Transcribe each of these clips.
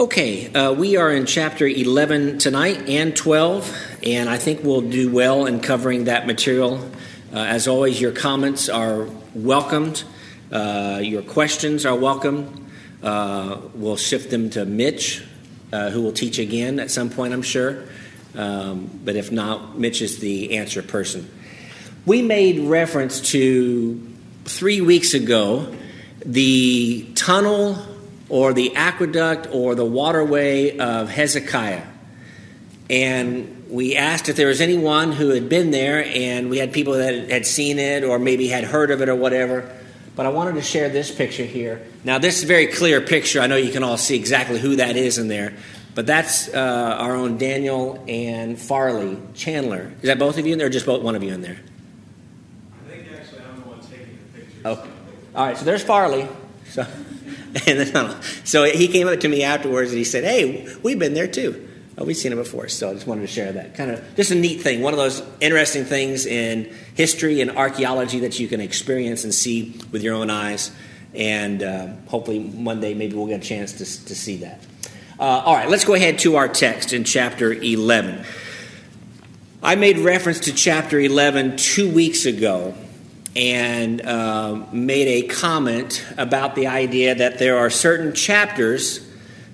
Okay, uh, we are in chapter 11 tonight and 12, and I think we'll do well in covering that material. Uh, as always, your comments are welcomed, uh, your questions are welcome. Uh, we'll shift them to Mitch, uh, who will teach again at some point, I'm sure. Um, but if not, Mitch is the answer person. We made reference to three weeks ago the tunnel or the aqueduct or the waterway of Hezekiah. And we asked if there was anyone who had been there, and we had people that had seen it or maybe had heard of it or whatever. But I wanted to share this picture here. Now, this is a very clear picture. I know you can all see exactly who that is in there. But that's uh, our own Daniel and Farley Chandler. Is that both of you in there, or just both one of you in there? I think actually I'm the one taking the picture. Oh, all right. So there's Farley. So. the tunnel. So he came up to me afterwards and he said, Hey, we've been there too. Oh, we've seen it before, so I just wanted to share that. Kind of just a neat thing, one of those interesting things in history and archaeology that you can experience and see with your own eyes. And uh, hopefully one day maybe we'll get a chance to, to see that. Uh, all right, let's go ahead to our text in chapter 11. I made reference to chapter 11 two weeks ago and uh, made a comment about the idea that there are certain chapters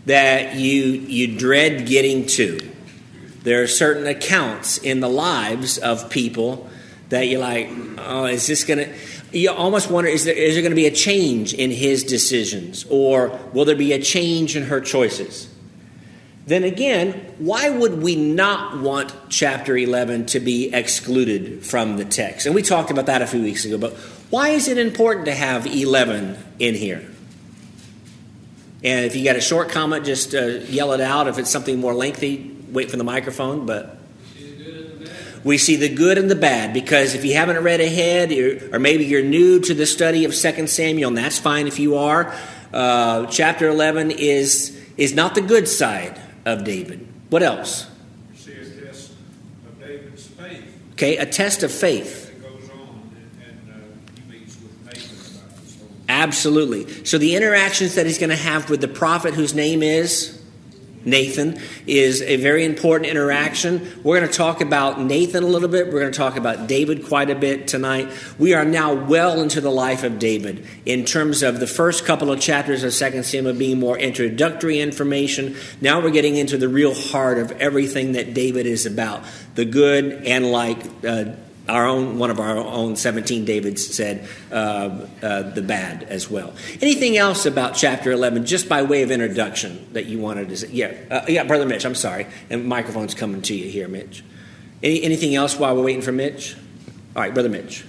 that you, you dread getting to. There are certain accounts in the lives of people that you're like, oh, is this going to. You almost wonder is there, is there going to be a change in his decisions? Or will there be a change in her choices? Then again, why would we not want chapter 11 to be excluded from the text? And we talked about that a few weeks ago, but why is it important to have 11 in here? And if you got a short comment, just uh, yell it out. If it's something more lengthy, wait for the microphone. But we see the good and the bad because if you haven't read ahead, or maybe you're new to the study of 2 Samuel, and that's fine if you are, uh, chapter 11 is, is not the good side of David. What else? You see a test of David's faith. Okay, a test of faith. It goes on, and, and uh, he meets with Nathan about this whole. Absolutely. So the interactions that he's going to have with the prophet whose name is Nathan is a very important interaction. We're going to talk about Nathan a little bit. We're going to talk about David quite a bit tonight. We are now well into the life of David in terms of the first couple of chapters of 2 Samuel being more introductory information. Now we're getting into the real heart of everything that David is about the good and like uh, our own one of our own 17 davids said uh, uh, the bad as well. Anything else about chapter 11 just by way of introduction that you wanted to say? Yeah uh, yeah brother mitch i'm sorry. And microphone's coming to you here mitch. Any, anything else while we're waiting for mitch? All right brother mitch.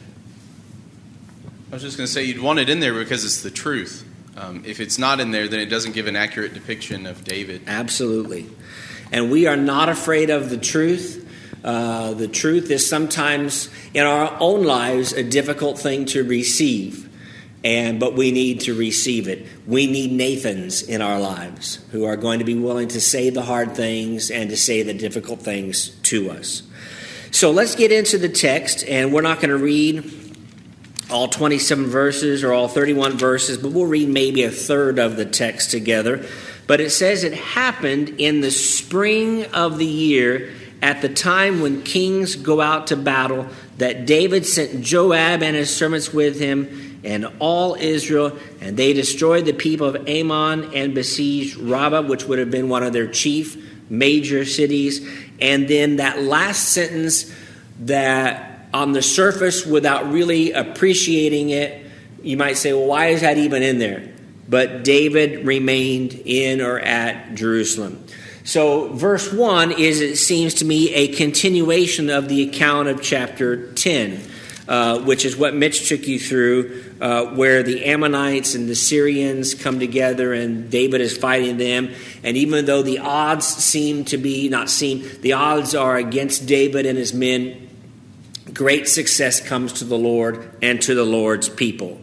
I was just going to say you'd want it in there because it's the truth. Um, if it's not in there, then it doesn't give an accurate depiction of David. absolutely. And we are not afraid of the truth uh, the truth is sometimes in our own lives a difficult thing to receive, and but we need to receive it. We need Nathans in our lives who are going to be willing to say the hard things and to say the difficult things to us. So let's get into the text, and we're not going to read all 27 verses or all 31 verses, but we'll read maybe a third of the text together. But it says it happened in the spring of the year at the time when kings go out to battle that David sent Joab and his servants with him and all Israel, and they destroyed the people of Ammon and besieged Rabbah, which would have been one of their chief major cities. And then that last sentence that on the surface, without really appreciating it, you might say, well, why is that even in there? But David remained in or at Jerusalem. So, verse 1 is, it seems to me, a continuation of the account of chapter 10, uh, which is what Mitch took you through, uh, where the Ammonites and the Syrians come together and David is fighting them. And even though the odds seem to be, not seem, the odds are against David and his men, great success comes to the Lord and to the Lord's people.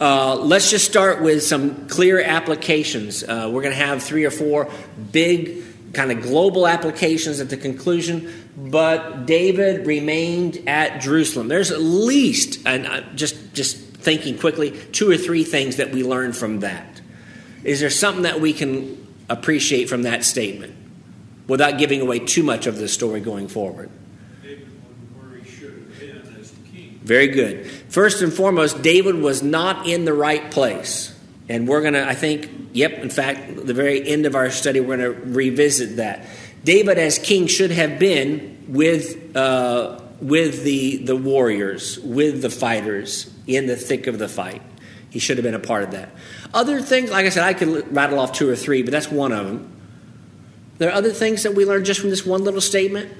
Uh, let's just start with some clear applications. Uh, we're going to have three or four big kind of global applications at the conclusion, but David remained at Jerusalem. There's at least, and just just thinking quickly, two or three things that we learn from that. Is there something that we can appreciate from that statement without giving away too much of the story going forward? Very good. First and foremost, David was not in the right place. And we're going to, I think, yep, in fact, the very end of our study, we're going to revisit that. David, as king, should have been with, uh, with the, the warriors, with the fighters in the thick of the fight. He should have been a part of that. Other things, like I said, I could rattle off two or three, but that's one of them. There are other things that we learned just from this one little statement.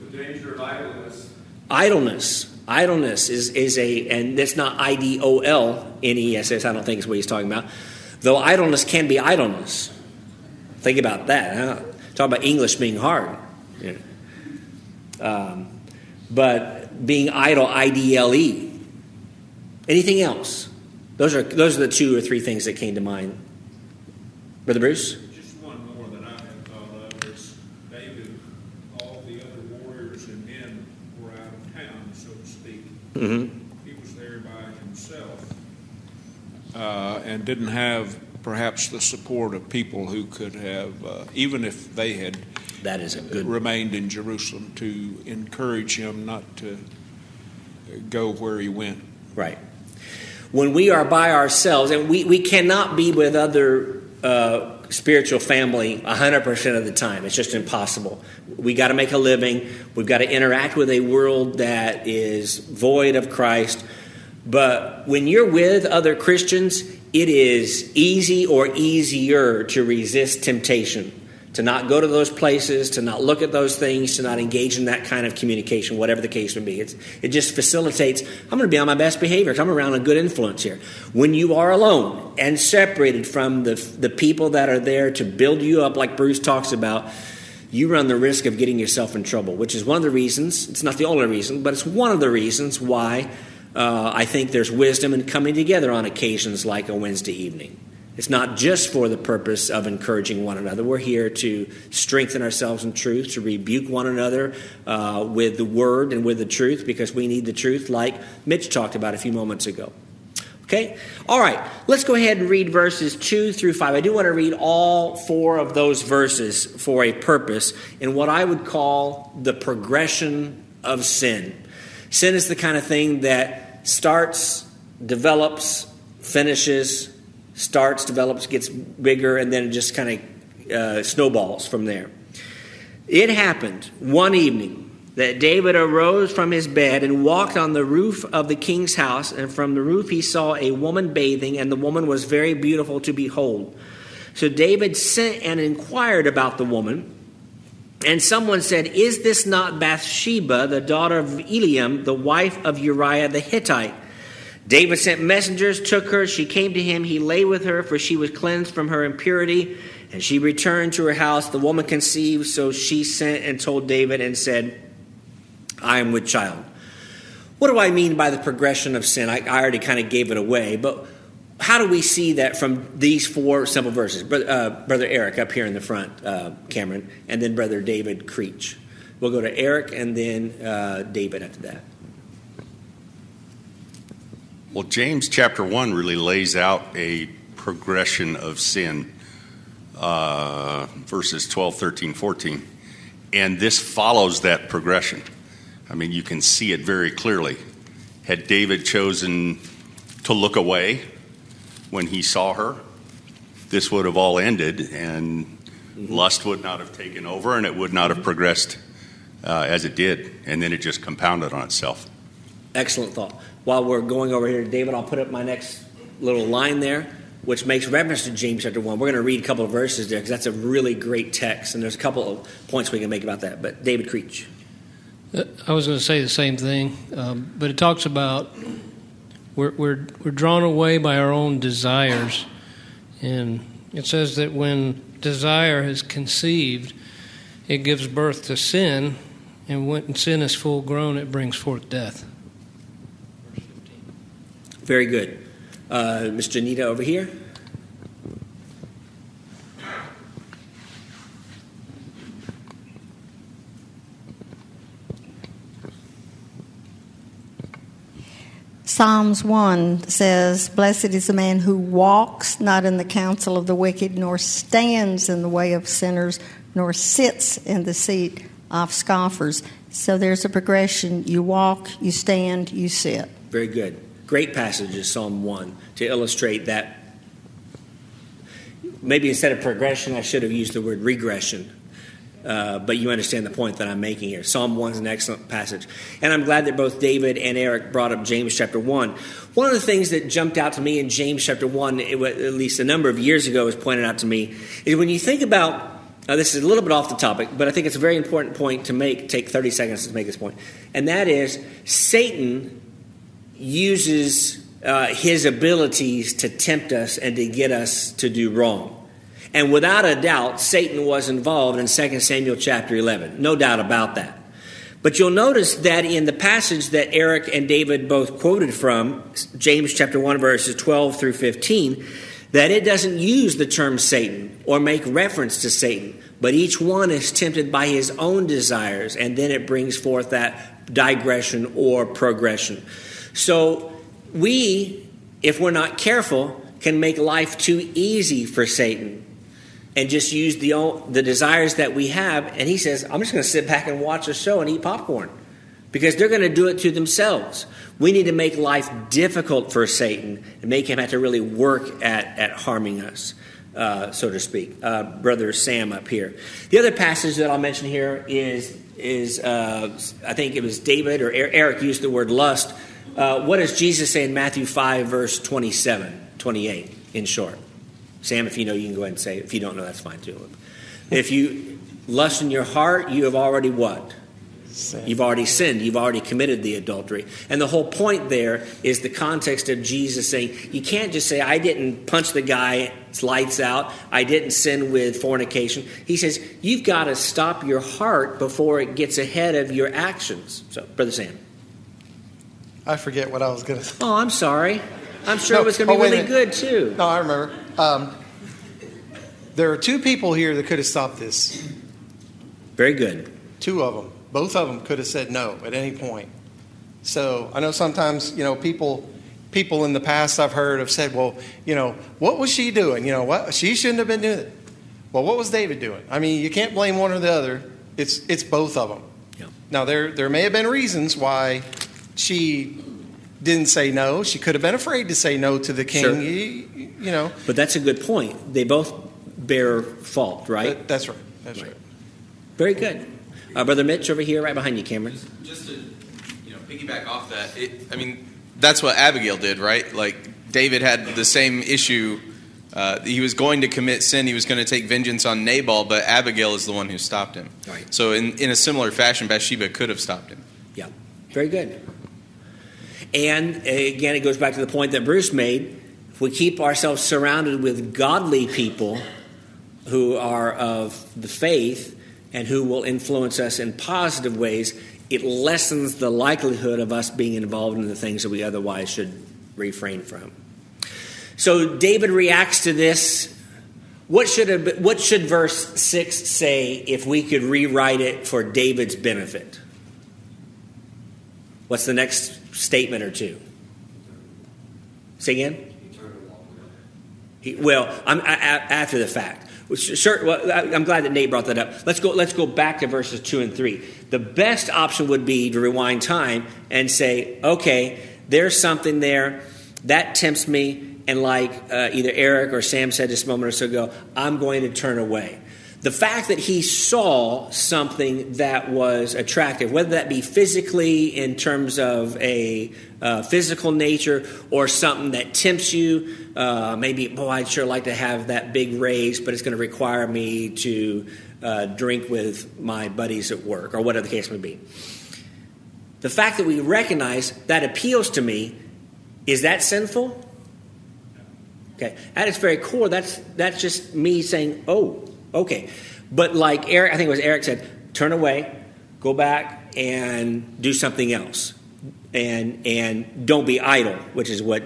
The danger of idleness. Idleness. Idleness is, is a, and that's not I D O L N E S S, I don't think is what he's talking about. Though idleness can be idleness. Think about that. Huh? Talk about English being hard. Yeah. Um, but being idle, I D L E. Anything else? Those are, those are the two or three things that came to mind. Brother Bruce? Just one more that I have thought of is David, all the other warriors and men were out of town, so to speak. Mm-hmm. He was there by himself. Uh, and didn't have perhaps the support of people who could have, uh, even if they had That is a good remained in Jerusalem, to encourage him not to go where he went. Right. When we are by ourselves, and we, we cannot be with other uh, spiritual family 100% of the time, it's just impossible. We got to make a living, we've got to interact with a world that is void of Christ. But when you're with other Christians, it is easy or easier to resist temptation to not go to those places, to not look at those things, to not engage in that kind of communication, whatever the case may be. It's, it just facilitates, I'm going to be on my best behavior I'm around a good influence here. When you are alone and separated from the, the people that are there to build you up, like Bruce talks about, you run the risk of getting yourself in trouble, which is one of the reasons, it's not the only reason, but it's one of the reasons why uh, I think there's wisdom in coming together on occasions like a Wednesday evening. It's not just for the purpose of encouraging one another. We're here to strengthen ourselves in truth, to rebuke one another uh, with the word and with the truth, because we need the truth, like Mitch talked about a few moments ago. Okay? All right, let's go ahead and read verses 2 through 5. I do want to read all four of those verses for a purpose in what I would call the progression of sin. Sin is the kind of thing that starts, develops, finishes, starts, develops, gets bigger, and then it just kind of uh, snowballs from there. It happened one evening that David arose from his bed and walked on the roof of the king's house, and from the roof he saw a woman bathing, and the woman was very beautiful to behold. So David sent and inquired about the woman. And someone said, Is this not Bathsheba, the daughter of Eliam, the wife of Uriah the Hittite? David sent messengers, took her. She came to him. He lay with her, for she was cleansed from her impurity. And she returned to her house. The woman conceived, so she sent and told David and said, I am with child. What do I mean by the progression of sin? I, I already kind of gave it away, but how do we see that from these four simple verses? Brother, uh, Brother Eric up here in the front, uh, Cameron, and then Brother David Creech. We'll go to Eric and then uh, David after that. Well, James chapter 1 really lays out a progression of sin, uh, verses 12, 13, 14. And this follows that progression. I mean, you can see it very clearly. Had David chosen to look away when he saw her, this would have all ended, and mm-hmm. lust would not have taken over, and it would not have progressed uh, as it did. And then it just compounded on itself. Excellent thought. While we're going over here to David, I'll put up my next little line there, which makes reference to James chapter 1. We're going to read a couple of verses there because that's a really great text, and there's a couple of points we can make about that. But David Creech. I was going to say the same thing, um, but it talks about we're, we're, we're drawn away by our own desires. And it says that when desire is conceived, it gives birth to sin, and when sin is full grown, it brings forth death. Very good. Uh, Ms. Over here. Psalms 1 says, Blessed is the man who walks not in the counsel of the wicked, nor stands in the way of sinners, nor sits in the seat of scoffers. So there's a progression. You walk, you stand, you sit. Very good. Great passages, Psalm 1, to illustrate that. Maybe instead of progression, I should have used the word regression. Uh, but you understand the point that I'm making here. Psalm 1 is an excellent passage. And I'm glad that both David and Eric brought up James chapter 1. One of the things that jumped out to me in James chapter 1, at least a number of years ago, was pointed out to me, is when you think about now, this is a little bit off the topic, but I think it's a very important point to make. Take 30 seconds to make this point. And that is Satan uses uh, his abilities to tempt us and to get us to do wrong. And without a doubt, Satan was involved in 2 Samuel chapter 11. No doubt about that. But you'll notice that in the passage that Eric and David both quoted from, James chapter 1, verses 12 through 15, that it doesn't use the term Satan or make reference to Satan, but each one is tempted by his own desires, and then it brings forth that digression or progression. So we, if we're not careful, can make life too easy for Satan and just use the, the desires that we have. And he says, I'm just going to sit back and watch a show and eat popcorn because they're going to do it to themselves. We need to make life difficult for Satan and make him have to really work at, at harming us. Uh, so to speak. Uh, Brother Sam up here. The other passage that I'll mention here is is uh, I think it was David or Eric used the word lust. Uh, what does Jesus say in Matthew five verse 27, 28, In short, Sam, if you know, you can go ahead and say. It. If you don't know, that's fine too. If you lust in your heart, you have already what? Sin. You've already sinned. You've already committed the adultery. And the whole point there is the context of Jesus saying, you can't just say, I didn't punch the guy's lights out. I didn't sin with fornication. He says, you've got to stop your heart before it gets ahead of your actions. So, Brother Sam. I forget what I was going to say. Oh, I'm sorry. I'm sure no, it was going to oh, be oh, really good, too. No, I remember. Um, there are two people here that could have stopped this. Very good. Two of them. Both of them could have said no at any point. So I know sometimes, you know, people people in the past I've heard have said, well, you know, what was she doing? You know, what she shouldn't have been doing it. Well, what was David doing? I mean, you can't blame one or the other. It's it's both of them. Yeah. Now there there may have been reasons why she didn't say no. She could have been afraid to say no to the king. Sure. You, you, know. But that's a good point. They both bear fault, right? That, that's right. That's right. right. Very good. Uh, Brother Mitch over here, right behind you, Cameron. Just, just to you know, piggyback off that, it, I mean, that's what Abigail did, right? Like David had the same issue. Uh, he was going to commit sin. He was going to take vengeance on Nabal, but Abigail is the one who stopped him. Right. So, in, in a similar fashion, Bathsheba could have stopped him. Yeah. Very good. And uh, again, it goes back to the point that Bruce made. If we keep ourselves surrounded with godly people who are of the faith and who will influence us in positive ways, it lessens the likelihood of us being involved in the things that we otherwise should refrain from. So David reacts to this. What should, what should verse 6 say if we could rewrite it for David's benefit? What's the next statement or two? Say again? He, well, I'm, I, after the fact. Sure, well, I'm glad that Nate brought that up. Let's go. Let's go back to verses two and three. The best option would be to rewind time and say, "Okay, there's something there that tempts me," and like uh, either Eric or Sam said just a moment or so ago, I'm going to turn away the fact that he saw something that was attractive, whether that be physically in terms of a uh, physical nature or something that tempts you, uh, maybe, boy, I'd sure like to have that big raise, but it's going to require me to uh, drink with my buddies at work or whatever the case may be. The fact that we recognize that appeals to me, is that sinful? Okay, at its very core, that's, that's just me saying, oh, Okay. But like Eric, I think it was Eric said, turn away, go back and do something else. And, and don't be idle, which is what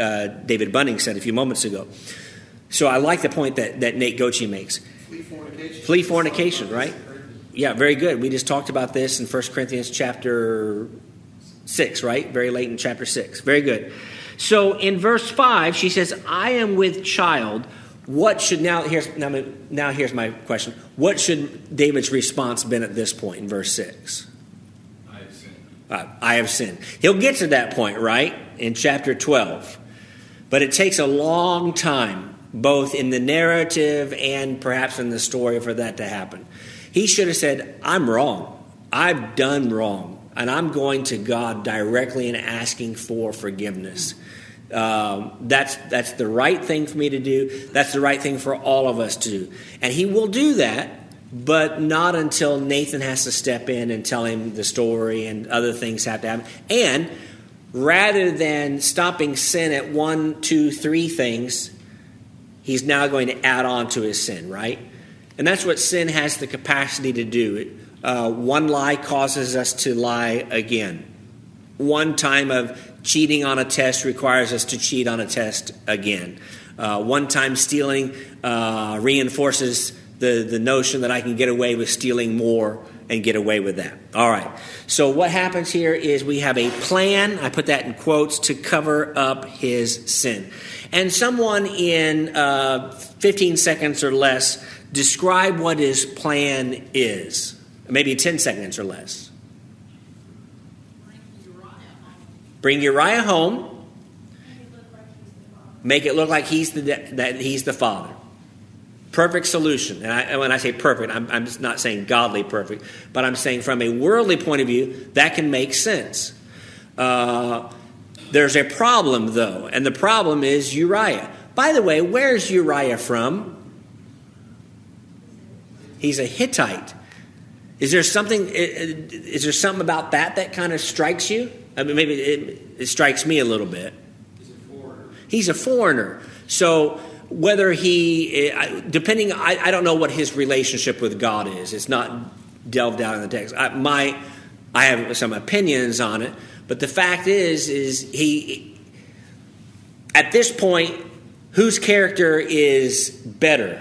uh, David Bunning said a few moments ago. So I like the point that, that Nate Gochi makes. Flee fornication. Flee fornication, right? Yeah, very good. We just talked about this in 1 Corinthians chapter 6, right? Very late in chapter 6. Very good. So in verse 5, she says, I am with child. What should now here's now, now here's my question. What should David's response been at this point in verse 6? I have sinned. Uh, I have sinned. He'll get to that point, right? In chapter 12. But it takes a long time, both in the narrative and perhaps in the story, for that to happen. He should have said, I'm wrong. I've done wrong. And I'm going to God directly and asking for forgiveness. Um, that's, that's the right thing for me to do. That's the right thing for all of us to do. And He will do that, but not until Nathan has to step in and tell him the story and other things have to happen. And rather than stopping sin at one, two, three things, he's now going to add on to his sin, right? And that's what sin has the capacity to do. Uh, one lie causes us to lie again. One time of cheating on a test requires us to cheat on a test again. Uh, one time stealing uh, reinforces the, the notion that I can get away with stealing more and get away with that. All right. So what happens here is we have a plan, I put that in quotes, to cover up his sin. And someone in uh, 15 seconds or less describe what his plan is. Maybe 10 seconds or less. Bring Uriah home. Make it look like he's the, that he's the father. Perfect solution. And, I, when I say perfect, I'm, I'm not saying godly perfect, but I'm saying from a worldly point of view, that can make sense. Uh, there's a problem, though, and the problem is Uriah. By the way, where's Uriah from? He's a Hittite. Is there something? Is there something about that that kind of strikes you? I mean, maybe it, it strikes me a little bit. He's a foreigner. He's a foreigner. So whether he, eh, depending, I, I don't know what his relationship with God is. It's not delved out in the text. I, my, I have some opinions on it, but the fact is, is he, at this point, whose character is better?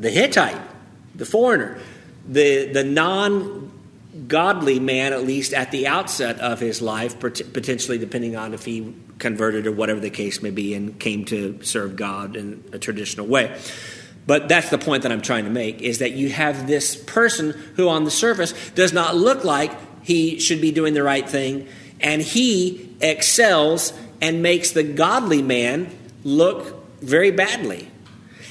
The Hittite, the foreigner, the the non godly man, at least at the outset of his life, potentially depending on if he converted or whatever the case may be and came to serve God in a traditional way. But that's the point that I'm trying to make is that you have this person who, on the surface, does not look like he should be doing the right thing, and he excels and makes the godly man look very badly.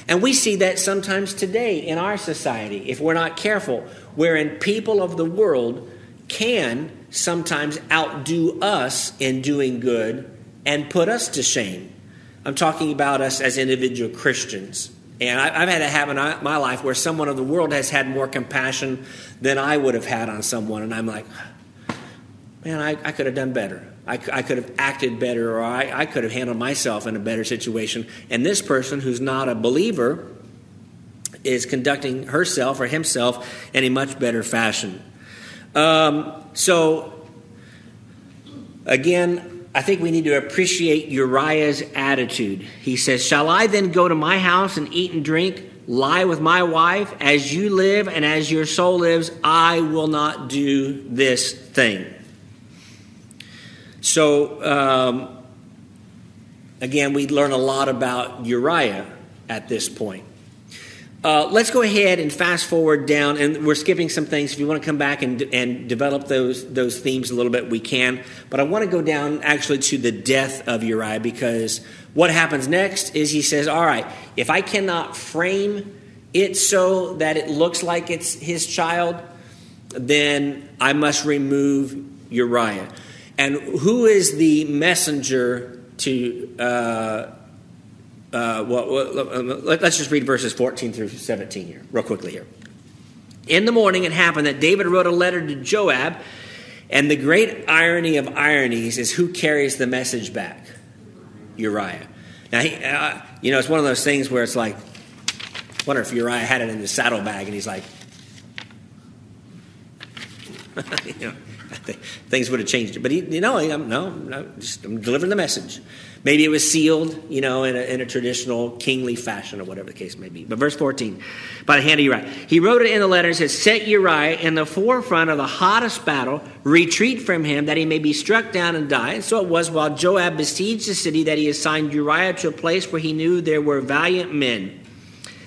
And we see that sometimes today in our society, if we're not careful, wherein people of the world can sometimes outdo us in doing good and put us to shame. I'm talking about us as individual Christians. And I've had it happen in my life where someone of the world has had more compassion than I would have had on someone. And I'm like, man, I, I could have done better. I, I, could have acted better, or I, I could have handled myself in a better situation. And this person who's not a believer is conducting herself or himself in a much better fashion. Um, so, again, I think we need to appreciate Uriah's attitude. He says, Shall I then go to my house and eat and drink, lie with my wife? As you live and as your soul lives, I will not do this thing. So, um, again, we learn a lot about Uriah at this point. Uh, let's go ahead and fast forward down, and we're skipping some things. If you want to come back and, and develop those those themes a little bit, we can. But I want to go down actually to the death of Uriah because what happens next is he says, "All right, if I cannot frame it so that it looks like it's his child, then I must remove Uriah." And who is the messenger to uh, uh, well, let's just read verses 14 through 17 here, real quickly here. In the morning, it happened that David wrote a letter to Joab, and the great irony of ironies is who carries the message back? Uriah. Now, he, uh, you know, it's one of those things where it's like, I wonder if Uriah had it in his saddlebag, and he's like, you know, things would have changed. But he, you know, I'm, no, no just, I'm delivering the message. Maybe it was sealed, you know, in a, in a, traditional kingly fashion or whatever the case may be. But verse 14, by the hand of Uriah. He wrote it in the letter and Set Uriah in the forefront of the hottest battle, retreat from him, that he may be struck down and die. And so it was while Joab besieged the city that he assigned Uriah to a place where he knew there were valiant men.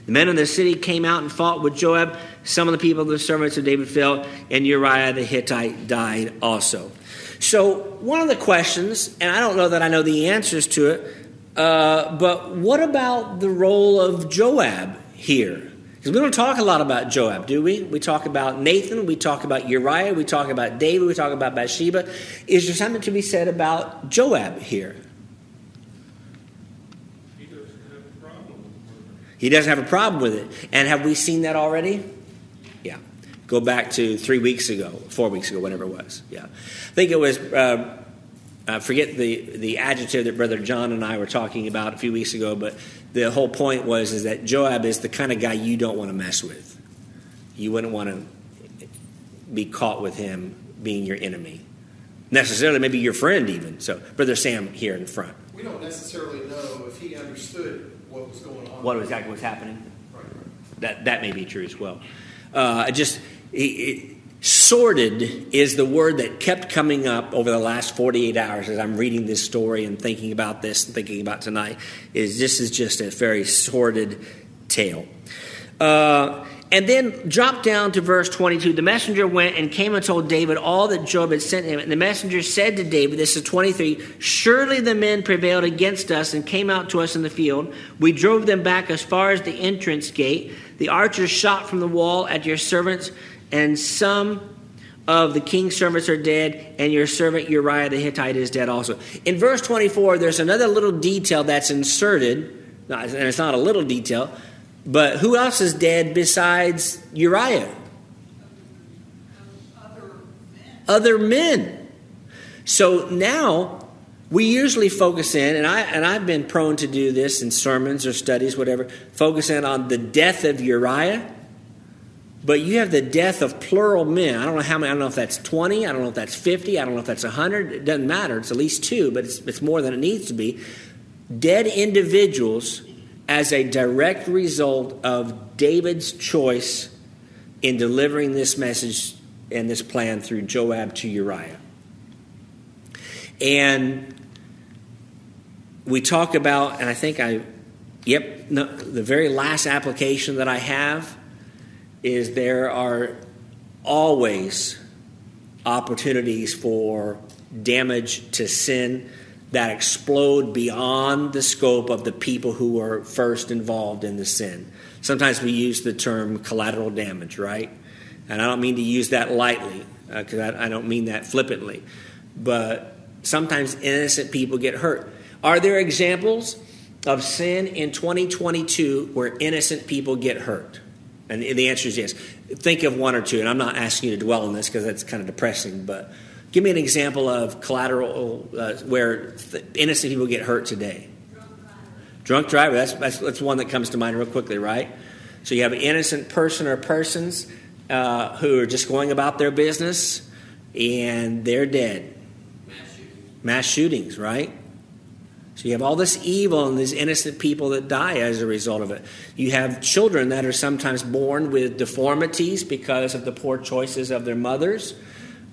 The men of the city came out and fought with Joab. Some of the people, the servants of David, fell, and Uriah the Hittite died also. So, one of the questions, and I don't know that I know the answers to it, uh, but what about the role of Joab here? Because we don't talk a lot about Joab, do we? We talk about Nathan, we talk about Uriah, we talk about David, we talk about Bathsheba. Is there something to be said about Joab here? He doesn't have a problem with it. And have we seen that already? Go back to three weeks ago, four weeks ago, whatever it was. Yeah. I think it was, uh, I forget the, the adjective that Brother John and I were talking about a few weeks ago, but the whole point was is that Joab is the kind of guy you don't want to mess with. You wouldn't want to be caught with him being your enemy. Necessarily, maybe your friend, even. So, Brother Sam here in front. We don't necessarily know if he understood what was going on. What exactly was happening? Right, right. That that may be true as well. Uh, just sordid is the word that kept coming up over the last 48 hours as I'm reading this story and thinking about this and thinking about tonight. Is this is just a very sordid tale. Uh, and then drop down to verse 22. The messenger went and came and told David all that Joab had sent him. And the messenger said to David, This is 23 Surely the men prevailed against us and came out to us in the field. We drove them back as far as the entrance gate. The archers shot from the wall at your servants, and some of the king's servants are dead, and your servant Uriah the Hittite is dead also. In verse 24, there's another little detail that's inserted, and it's not a little detail but who else is dead besides Uriah? Other men. Other men. So now we usually focus in, and I and I've been prone to do this in sermons or studies, whatever, focus in on the death of Uriah. But you have the death of plural men. I don't know how many. I don't know if that's twenty. I don't know if that's fifty. I don't know if that's hundred. It doesn't matter. It's at least two, but it's, it's more than it needs to be. Dead individuals as a direct result of David's choice in delivering this message and this plan through Joab to Uriah. And we talk about, and I think I, yep, no, the very last application that I have is there are always opportunities for damage to sin that explode beyond the scope of the people who were first involved in the sin. Sometimes we use the term collateral damage, right? And I don't mean to use that lightly, because uh, I, I don't mean that flippantly. But sometimes innocent people get hurt. Are there examples of sin in 2022 where innocent people get hurt? And the answer is yes. Think of one or two, and I'm not asking you to dwell on this because that's kind of depressing, but Give me an example of collateral uh, where innocent people get hurt today. Drunk driver. That's, that's, that's one that comes to mind real quickly, right? So you have an innocent person or persons uh, who are just going about their business and they're dead. Mass shootings. Mass shootings, right? So you have all this evil and these innocent people that die as a result of it. You have children that are sometimes born with deformities because of the poor choices of their mothers.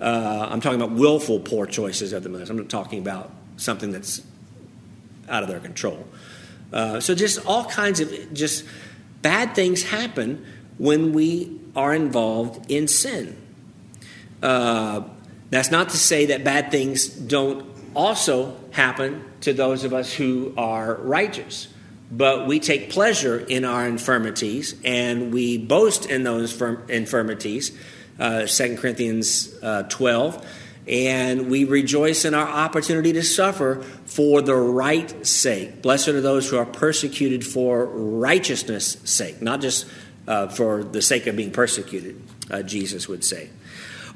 Uh, I'm talking about willful poor choices of the mothers. I'm not talking about something that's out of their control. Uh, so just all kinds of just bad things happen when we are involved in sin. Uh, that's not to say that bad things don't also happen to those of us who are righteous. But we take pleasure in our infirmities and we boast in those infirmities uh, 2 Corinthians uh, 12. And we rejoice in our opportunity to suffer for the right sake. Blessed are those who are persecuted for righteousness' sake, not just uh, for the sake of being persecuted, uh, Jesus would say.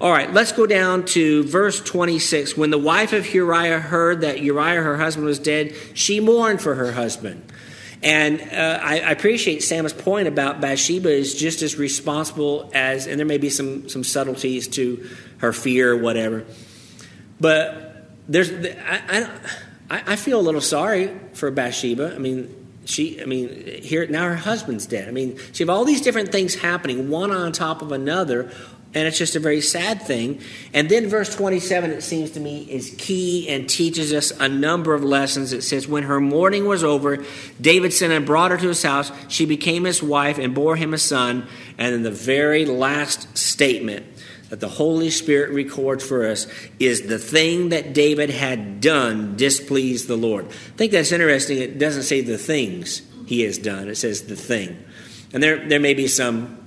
All right, let's go down to verse 26. When the wife of Uriah heard that Uriah, her husband, was dead, she mourned for her husband. And uh, I, I, appreciate Sam's point about Bathsheba is just as responsible as, and there may be some, some subtleties to her fear or whatever. But there's, I, I, I feel a little sorry for Bathsheba. I mean, she, I mean, here now her husband's dead. I mean, she have all these different things happening, one on top of another, and it's just a very sad thing. And then verse 27, it seems to me, is key and teaches us a number of lessons. It says, When her mourning was over, David sent and brought her to his house. She became his wife and bore him a son. And then the very last statement that the Holy Spirit records for us is the thing that David had done displeased the Lord. I think that's interesting. It doesn't say the things he has done, it says the thing. And there, there may be some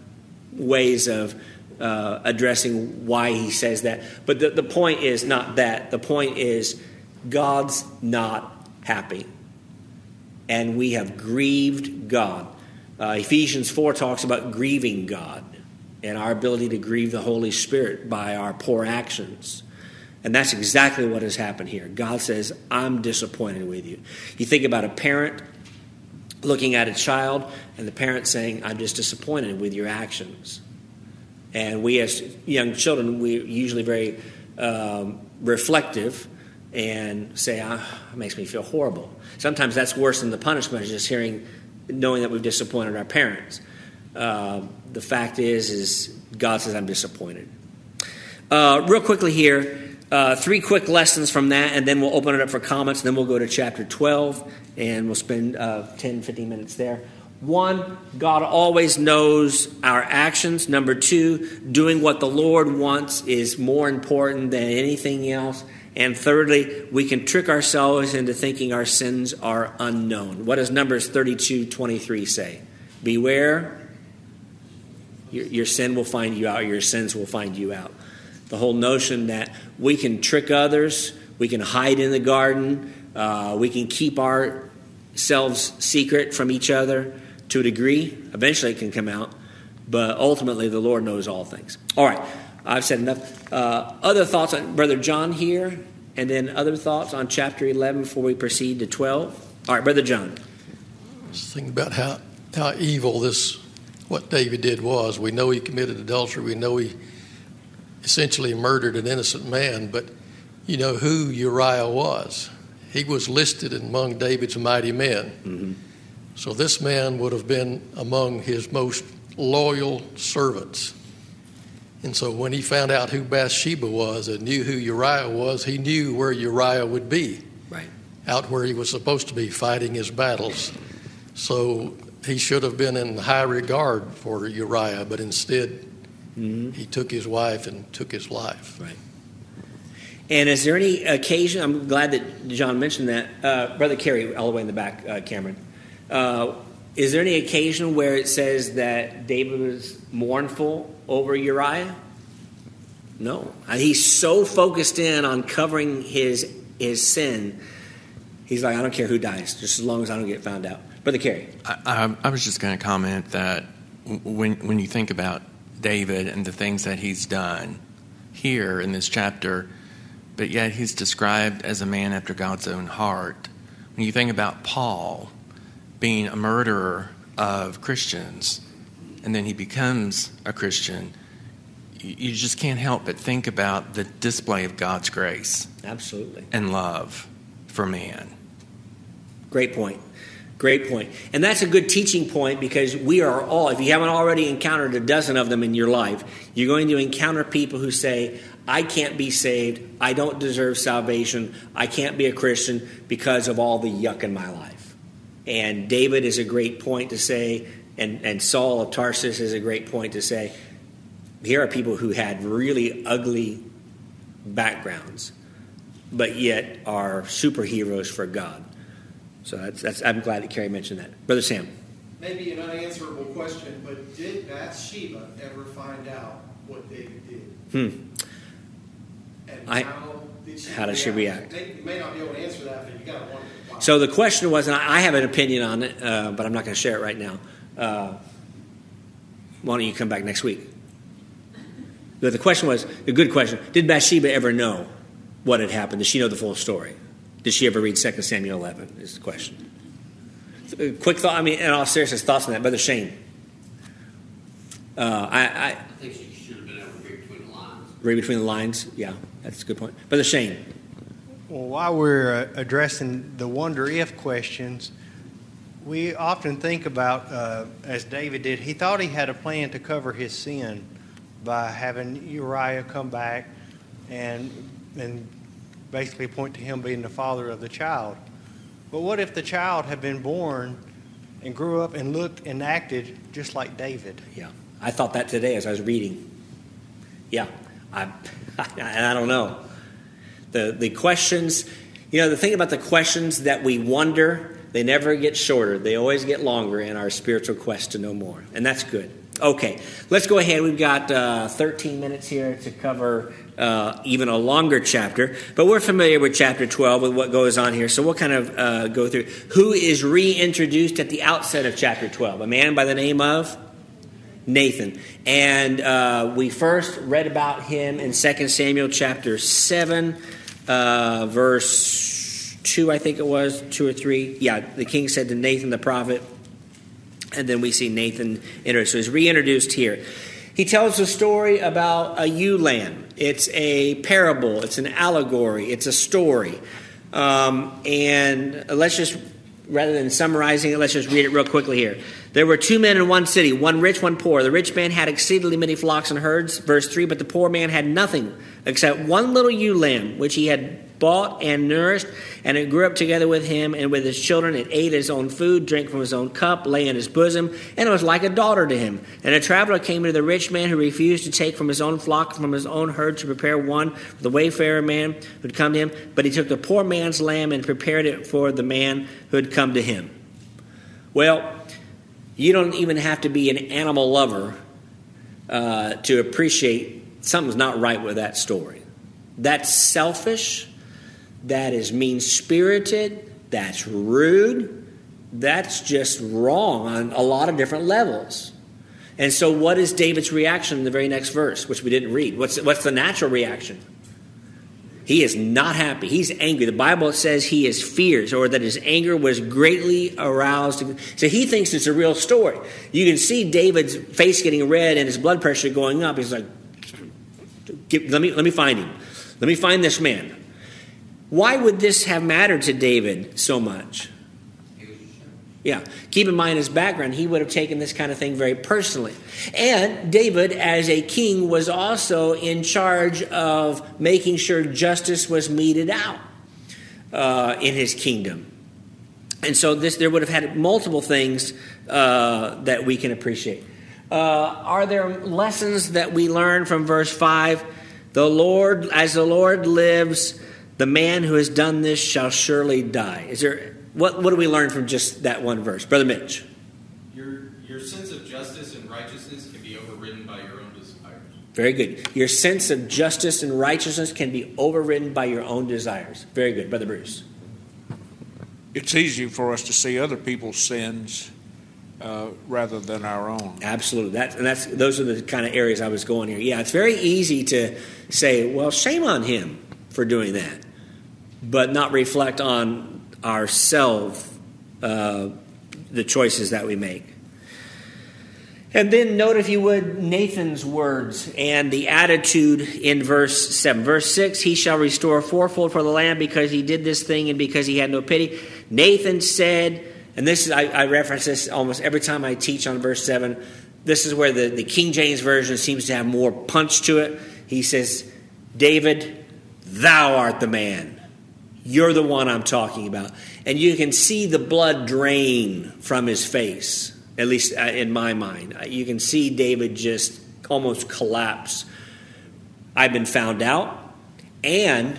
ways of uh, addressing why he says that. But the, the point is not that. The point is God's not happy. And we have grieved God. Uh, Ephesians 4 talks about grieving God and our ability to grieve the Holy Spirit by our poor actions. And that's exactly what has happened here. God says, I'm disappointed with you. You think about a parent looking at a child, and the parent saying, I'm just disappointed with your actions. And we, as young children, we're usually very um, reflective and say, ah, it makes me feel horrible. Sometimes that's worse than the punishment, is just hearing, knowing that we've disappointed our parents. Uh, the fact is, is God says, I'm disappointed. Uh, real quickly here, uh, three quick lessons from that, and then we'll open it up for comments, then we'll go to chapter 12, and we'll spend uh, 10, 15 minutes there. One, God always knows our actions. Number two, doing what the Lord wants is more important than anything else. And thirdly, we can trick ourselves into thinking our sins are unknown. What does Numbers 32 23 say? Beware, your, your sin will find you out, your sins will find you out. The whole notion that we can trick others, we can hide in the garden, uh, we can keep ourselves secret from each other to a degree. Eventually it can come out, but ultimately the Lord knows all things. All right, I've said enough. Uh, other thoughts on Brother John here, and then other thoughts on chapter 11 before we proceed to 12. All right, Brother John. Just think about how, how evil this, what David did was. We know he committed adultery, we know he essentially murdered an innocent man, but you know who Uriah was. He was listed among David's mighty men. Mm-hmm. So this man would have been among his most loyal servants. And so when he found out who Bathsheba was and knew who Uriah was, he knew where Uriah would be. Right. Out where he was supposed to be fighting his battles. So he should have been in high regard for Uriah, but instead mm-hmm. he took his wife and took his life. Right. And is there any occasion? I'm glad that John mentioned that. Uh, Brother Kerry, all the way in the back, uh, Cameron. Uh, is there any occasion where it says that David was mournful over Uriah? No. He's so focused in on covering his his sin. He's like, I don't care who dies, just as long as I don't get found out. Brother Kerry. I, I, I was just going to comment that when when you think about David and the things that he's done here in this chapter, but yet he's described as a man after God's own heart. When you think about Paul, being a murderer of Christians and then he becomes a Christian, you just can't help but think about the display of God's grace. Absolutely. And love for man. Great point. Great point. And that's a good teaching point because we are all, if you haven't already encountered a dozen of them in your life, you're going to encounter people who say, I can't be saved. I don't deserve salvation. I can't be a Christian because of all the yuck in my life. And David is a great point to say, and, and Saul of Tarsus is a great point to say, here are people who had really ugly backgrounds, but yet are superheroes for God. So that's, that's, I'm glad that Kerry mentioned that. Brother Sam. Maybe an unanswerable question, but did Bathsheba ever find out what David did? Hmm. And I, how, how does she react? You may not be able to answer that, but you got to wonder. So the question was, and I have an opinion on it, uh, but I'm not going to share it right now. Uh, why don't you come back next week? But the question was, the good question, did Bathsheba ever know what had happened? Did she know the full story? Did she ever read 2 Samuel 11 is the question. quick thought. I mean, in all seriousness, thoughts on that, Brother Shane. Uh, I, I I think she should have been able to read between the lines. Read between the lines. Yeah, that's a good point. Brother Shane. Well, while we're uh, addressing the wonder if questions, we often think about, uh, as David did, he thought he had a plan to cover his sin by having Uriah come back and, and basically point to him being the father of the child. But what if the child had been born and grew up and looked and acted just like David? Yeah, I thought that today as I was reading. Yeah, I, I don't know. The the questions, you know, the thing about the questions that we wonder, they never get shorter. They always get longer in our spiritual quest to know more, and that's good. Okay, let's go ahead. We've got uh, 13 minutes here to cover uh, even a longer chapter, but we're familiar with chapter 12 with what goes on here, so we'll kind of uh, go through. Who is reintroduced at the outset of chapter 12? A man by the name of Nathan. And uh, we first read about him in 2 Samuel chapter 7, uh, verse 2, I think it was, 2 or 3. Yeah, the king said to Nathan the prophet, and then we see Nathan introduced. So he's reintroduced here. He tells a story about a ewe lamb. It's a parable, it's an allegory, it's a story. Um, and let's just, rather than summarizing it, let's just read it real quickly here. There were two men in one city, one rich, one poor. The rich man had exceedingly many flocks and herds. Verse 3 But the poor man had nothing except one little ewe lamb, which he had bought and nourished, and it grew up together with him and with his children. It ate his own food, drank from his own cup, lay in his bosom, and it was like a daughter to him. And a traveler came to the rich man who refused to take from his own flock, from his own herd, to prepare one for the wayfarer man who had come to him. But he took the poor man's lamb and prepared it for the man who had come to him. Well, you don't even have to be an animal lover uh, to appreciate something's not right with that story. That's selfish. That is mean spirited. That's rude. That's just wrong on a lot of different levels. And so, what is David's reaction in the very next verse, which we didn't read? What's, what's the natural reaction? He is not happy. He's angry. The Bible says he is fierce, or that his anger was greatly aroused. So he thinks it's a real story. You can see David's face getting red and his blood pressure going up. He's like, let me, let me find him. Let me find this man. Why would this have mattered to David so much? Yeah. Keep in mind his background, he would have taken this kind of thing very personally. And David, as a king, was also in charge of making sure justice was meted out uh, in his kingdom. And so this, there would have had multiple things uh, that we can appreciate. Uh, are there lessons that we learn from verse 5? The Lord, as the Lord lives, the man who has done this shall surely die. Is there what, what do we learn from just that one verse? Brother Mitch. Your, your sense of justice and righteousness can be overridden by your own desires. Very good. Your sense of justice and righteousness can be overridden by your own desires. Very good. Brother Bruce. It's easy for us to see other people's sins uh, rather than our own. Absolutely. That, and that's, those are the kind of areas I was going here. Yeah, it's very easy to say, well, shame on him for doing that, but not reflect on ourselves uh, the choices that we make. And then note, if you would, Nathan's words and the attitude in verse 7. Verse 6 He shall restore fourfold for the land because he did this thing and because he had no pity. Nathan said, and this is, I, I reference this almost every time I teach on verse 7. This is where the, the King James Version seems to have more punch to it. He says, David, thou art the man. You're the one I'm talking about. And you can see the blood drain from his face, at least uh, in my mind. You can see David just almost collapse. I've been found out, and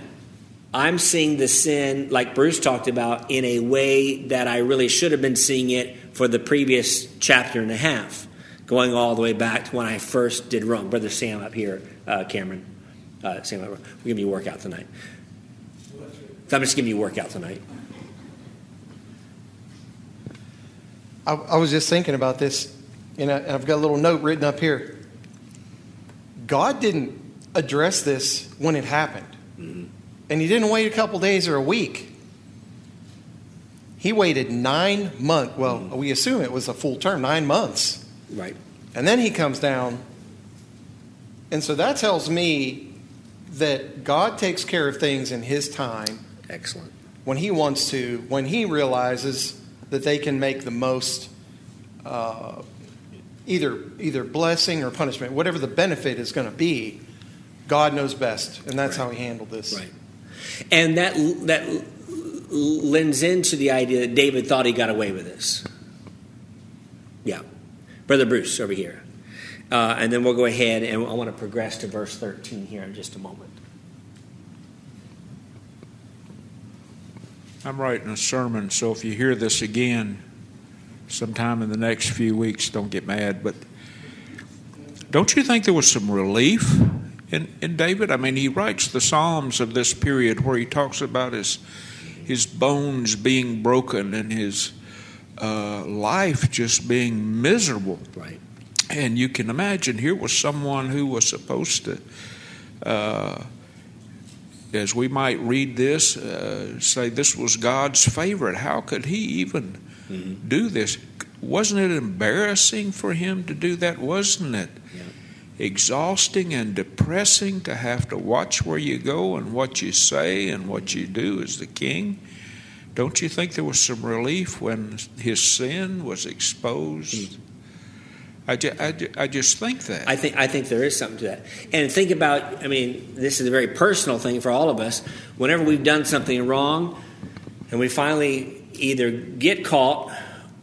I'm seeing the sin, like Bruce talked about, in a way that I really should have been seeing it for the previous chapter and a half, going all the way back to when I first did wrong. Brother Sam up here, uh, Cameron. Uh, Sam, we're giving you a workout tonight. So I'm just giving you a workout tonight. I, I was just thinking about this, and, I, and I've got a little note written up here. God didn't address this when it happened, Mm-hmm. and He didn't wait a couple days or a week. He waited nine months. Well, we assume it was a full term, nine months. Right. And then he comes down. And so that tells me that God takes care of things in his time Excellent. when he wants to, when he realizes that they can make the most uh, either either blessing or punishment, whatever the benefit is going to be. God knows best, and that's how he handled this. Right. And that that lends into the idea that David thought he got away with this. Yeah. Brother Bruce over here. Uh, and then we'll go ahead and I want to progress to verse 13 here in just a moment. I'm writing a sermon, so if you hear this again sometime in the next few weeks, don't get mad. But don't you think there was some relief in, in David? I mean, he writes the Psalms of this period where he talks about his, his bones being broken and his uh, life just being miserable. Right. And you can imagine here was someone who was supposed to. Uh, as we might read this, uh, say this was God's favorite. How could he even mm-hmm. do this? Wasn't it embarrassing for him to do that? Wasn't it yeah. exhausting and depressing to have to watch where you go and what you say and what you do as the king? Don't you think there was some relief when his sin was exposed? Mm-hmm. I, ju- I, ju- I just think that. I think I think there is something to that. And think about, I mean, this is a very personal thing for all of us. Whenever we've done something wrong, and we finally either get caught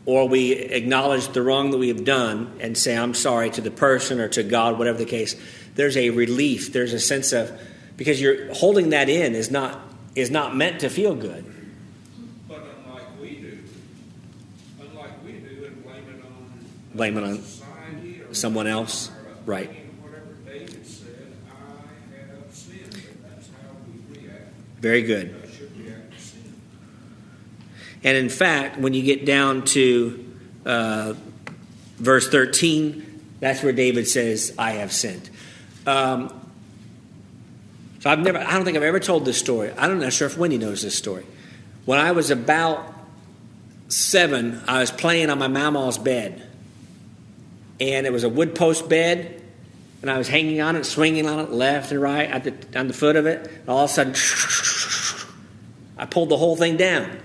or we acknowledge the wrong that we have done and say I'm sorry to the person or to God, whatever the case. There's a relief. There's a sense of because you're holding that in is not is not meant to feel good. But unlike we do, unlike we do, and blame it on blame it on someone else. Right. Very good. And in fact, when you get down to uh, verse 13, that's where David says, I have sinned. Um, so I've never, I don't think I've ever told this story. I don't know sure if Wendy knows this story. When I was about seven, I was playing on my mama's bed and it was a wood post bed, and I was hanging on it, swinging on it left and right at the, on the foot of it. And all of a sudden, I pulled the whole thing down.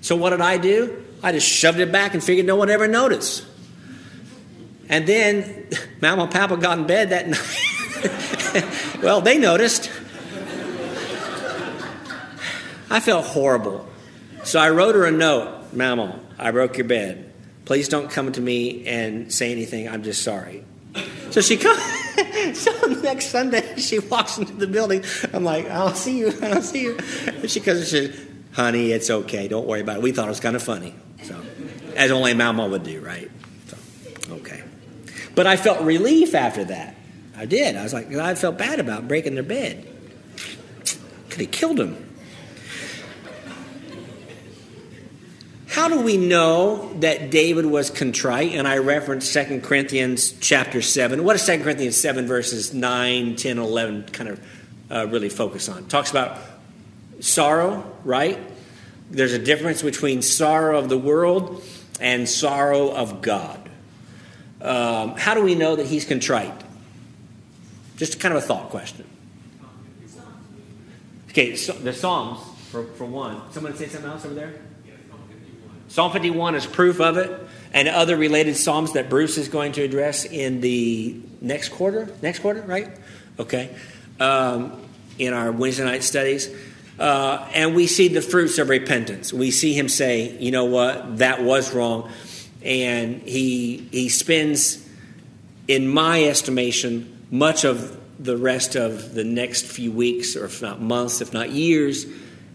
So what did I do? I just shoved it back and figured no one ever noticed. And then Mama and Papa got in bed that night. well, they noticed. I felt horrible. So I wrote her a note Mama, I broke your bed. Please don't come to me and say anything. I'm just sorry. So she comes. so next Sunday, she walks into the building. I'm like, I'll see you. I'll see you. And she comes and says, Honey, it's okay. Don't worry about it. We thought it was kind of funny. So, as only a Mama would do, right? So, okay. But I felt relief after that. I did. I was like, I felt bad about breaking their bed. Could have killed him. How do we know that David was contrite? And I referenced 2 Corinthians chapter 7. What does 2 Corinthians 7 verses 9, 10, 11 kind of uh, really focus on? Talks about sorrow, right? There's a difference between sorrow of the world and sorrow of God. Um, how do we know that he's contrite? Just kind of a thought question. Okay, so the Psalms, for, for one. Someone say something else over there? Psalm 51 is proof of it, and other related Psalms that Bruce is going to address in the next quarter. Next quarter, right? Okay. Um, in our Wednesday night studies. Uh, and we see the fruits of repentance. We see him say, you know what, that was wrong. And he, he spends, in my estimation, much of the rest of the next few weeks, or if not months, if not years,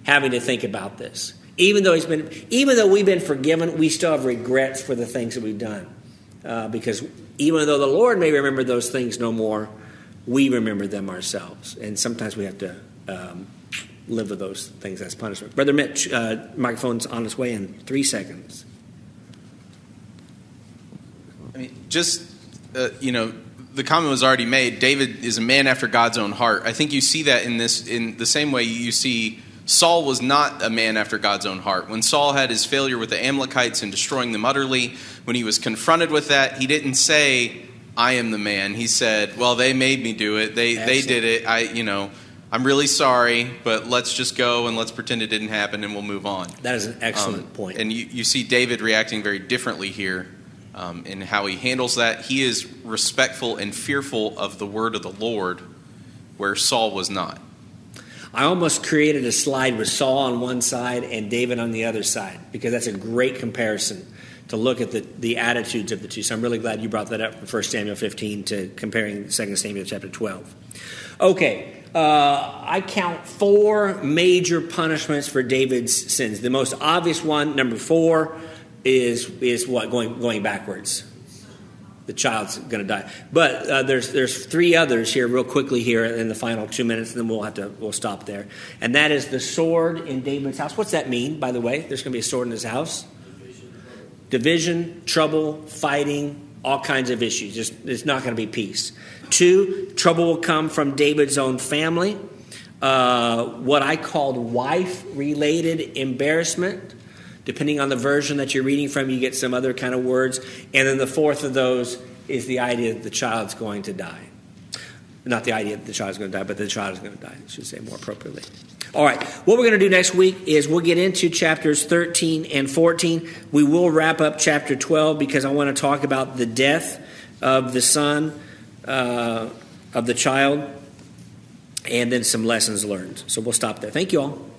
having to think about this. Even though he's been, even though we've been forgiven, we still have regrets for the things that we've done. Uh, because even though the Lord may remember those things no more, we remember them ourselves, and sometimes we have to um, live with those things as punishment. Brother Mitch, uh, microphone's on its way in three seconds. I mean, just uh, you know, the comment was already made. David is a man after God's own heart. I think you see that in this in the same way you see Saul was not a man after God's own heart. When Saul had his failure with the Amalekites and destroying them utterly, when he was confronted with that, he didn't say, I am the man. He said, Well, they made me do it. They they did it. I you know, I'm really sorry, but let's just go and let's pretend it didn't happen and we'll move on. That is an excellent Um, point. And you, you see David reacting very differently here um, in how he handles that. He is respectful and fearful of the word of the Lord, where Saul was not. I almost created a slide with Saul on one side and David on the other side because that's a great comparison to look at the, the attitudes of the two. So I'm really glad you brought that up from 1 Samuel 15 to comparing 2 Samuel chapter 12. Okay, uh, I count four major punishments for David's sins. The most obvious one, number four, is is what going going backwards. The child's going to die. But uh, there's there's three others here, real quickly here in the final two minutes, and then we'll have to we'll stop there. And that is the sword in David's house. What's that mean, by the way? There's going to be a sword in his house. Division, trouble, fighting, all kinds of issues. Just it's not going to be peace. Two, trouble will come from David's own family. Uh, what I called wife-related embarrassment. Depending on the version that you're reading from, you get some other kind of words. And then the fourth of those is the idea that the child's going to die. Not the idea that the child's going to die, but the child is going to die, I should say more appropriately. All right, what we're going to do next week is we'll get into chapters 13 and 14. We will wrap up chapter 12 because I want to talk about the death of the son, uh, of the child, and then some lessons learned. So we'll stop there. Thank you all.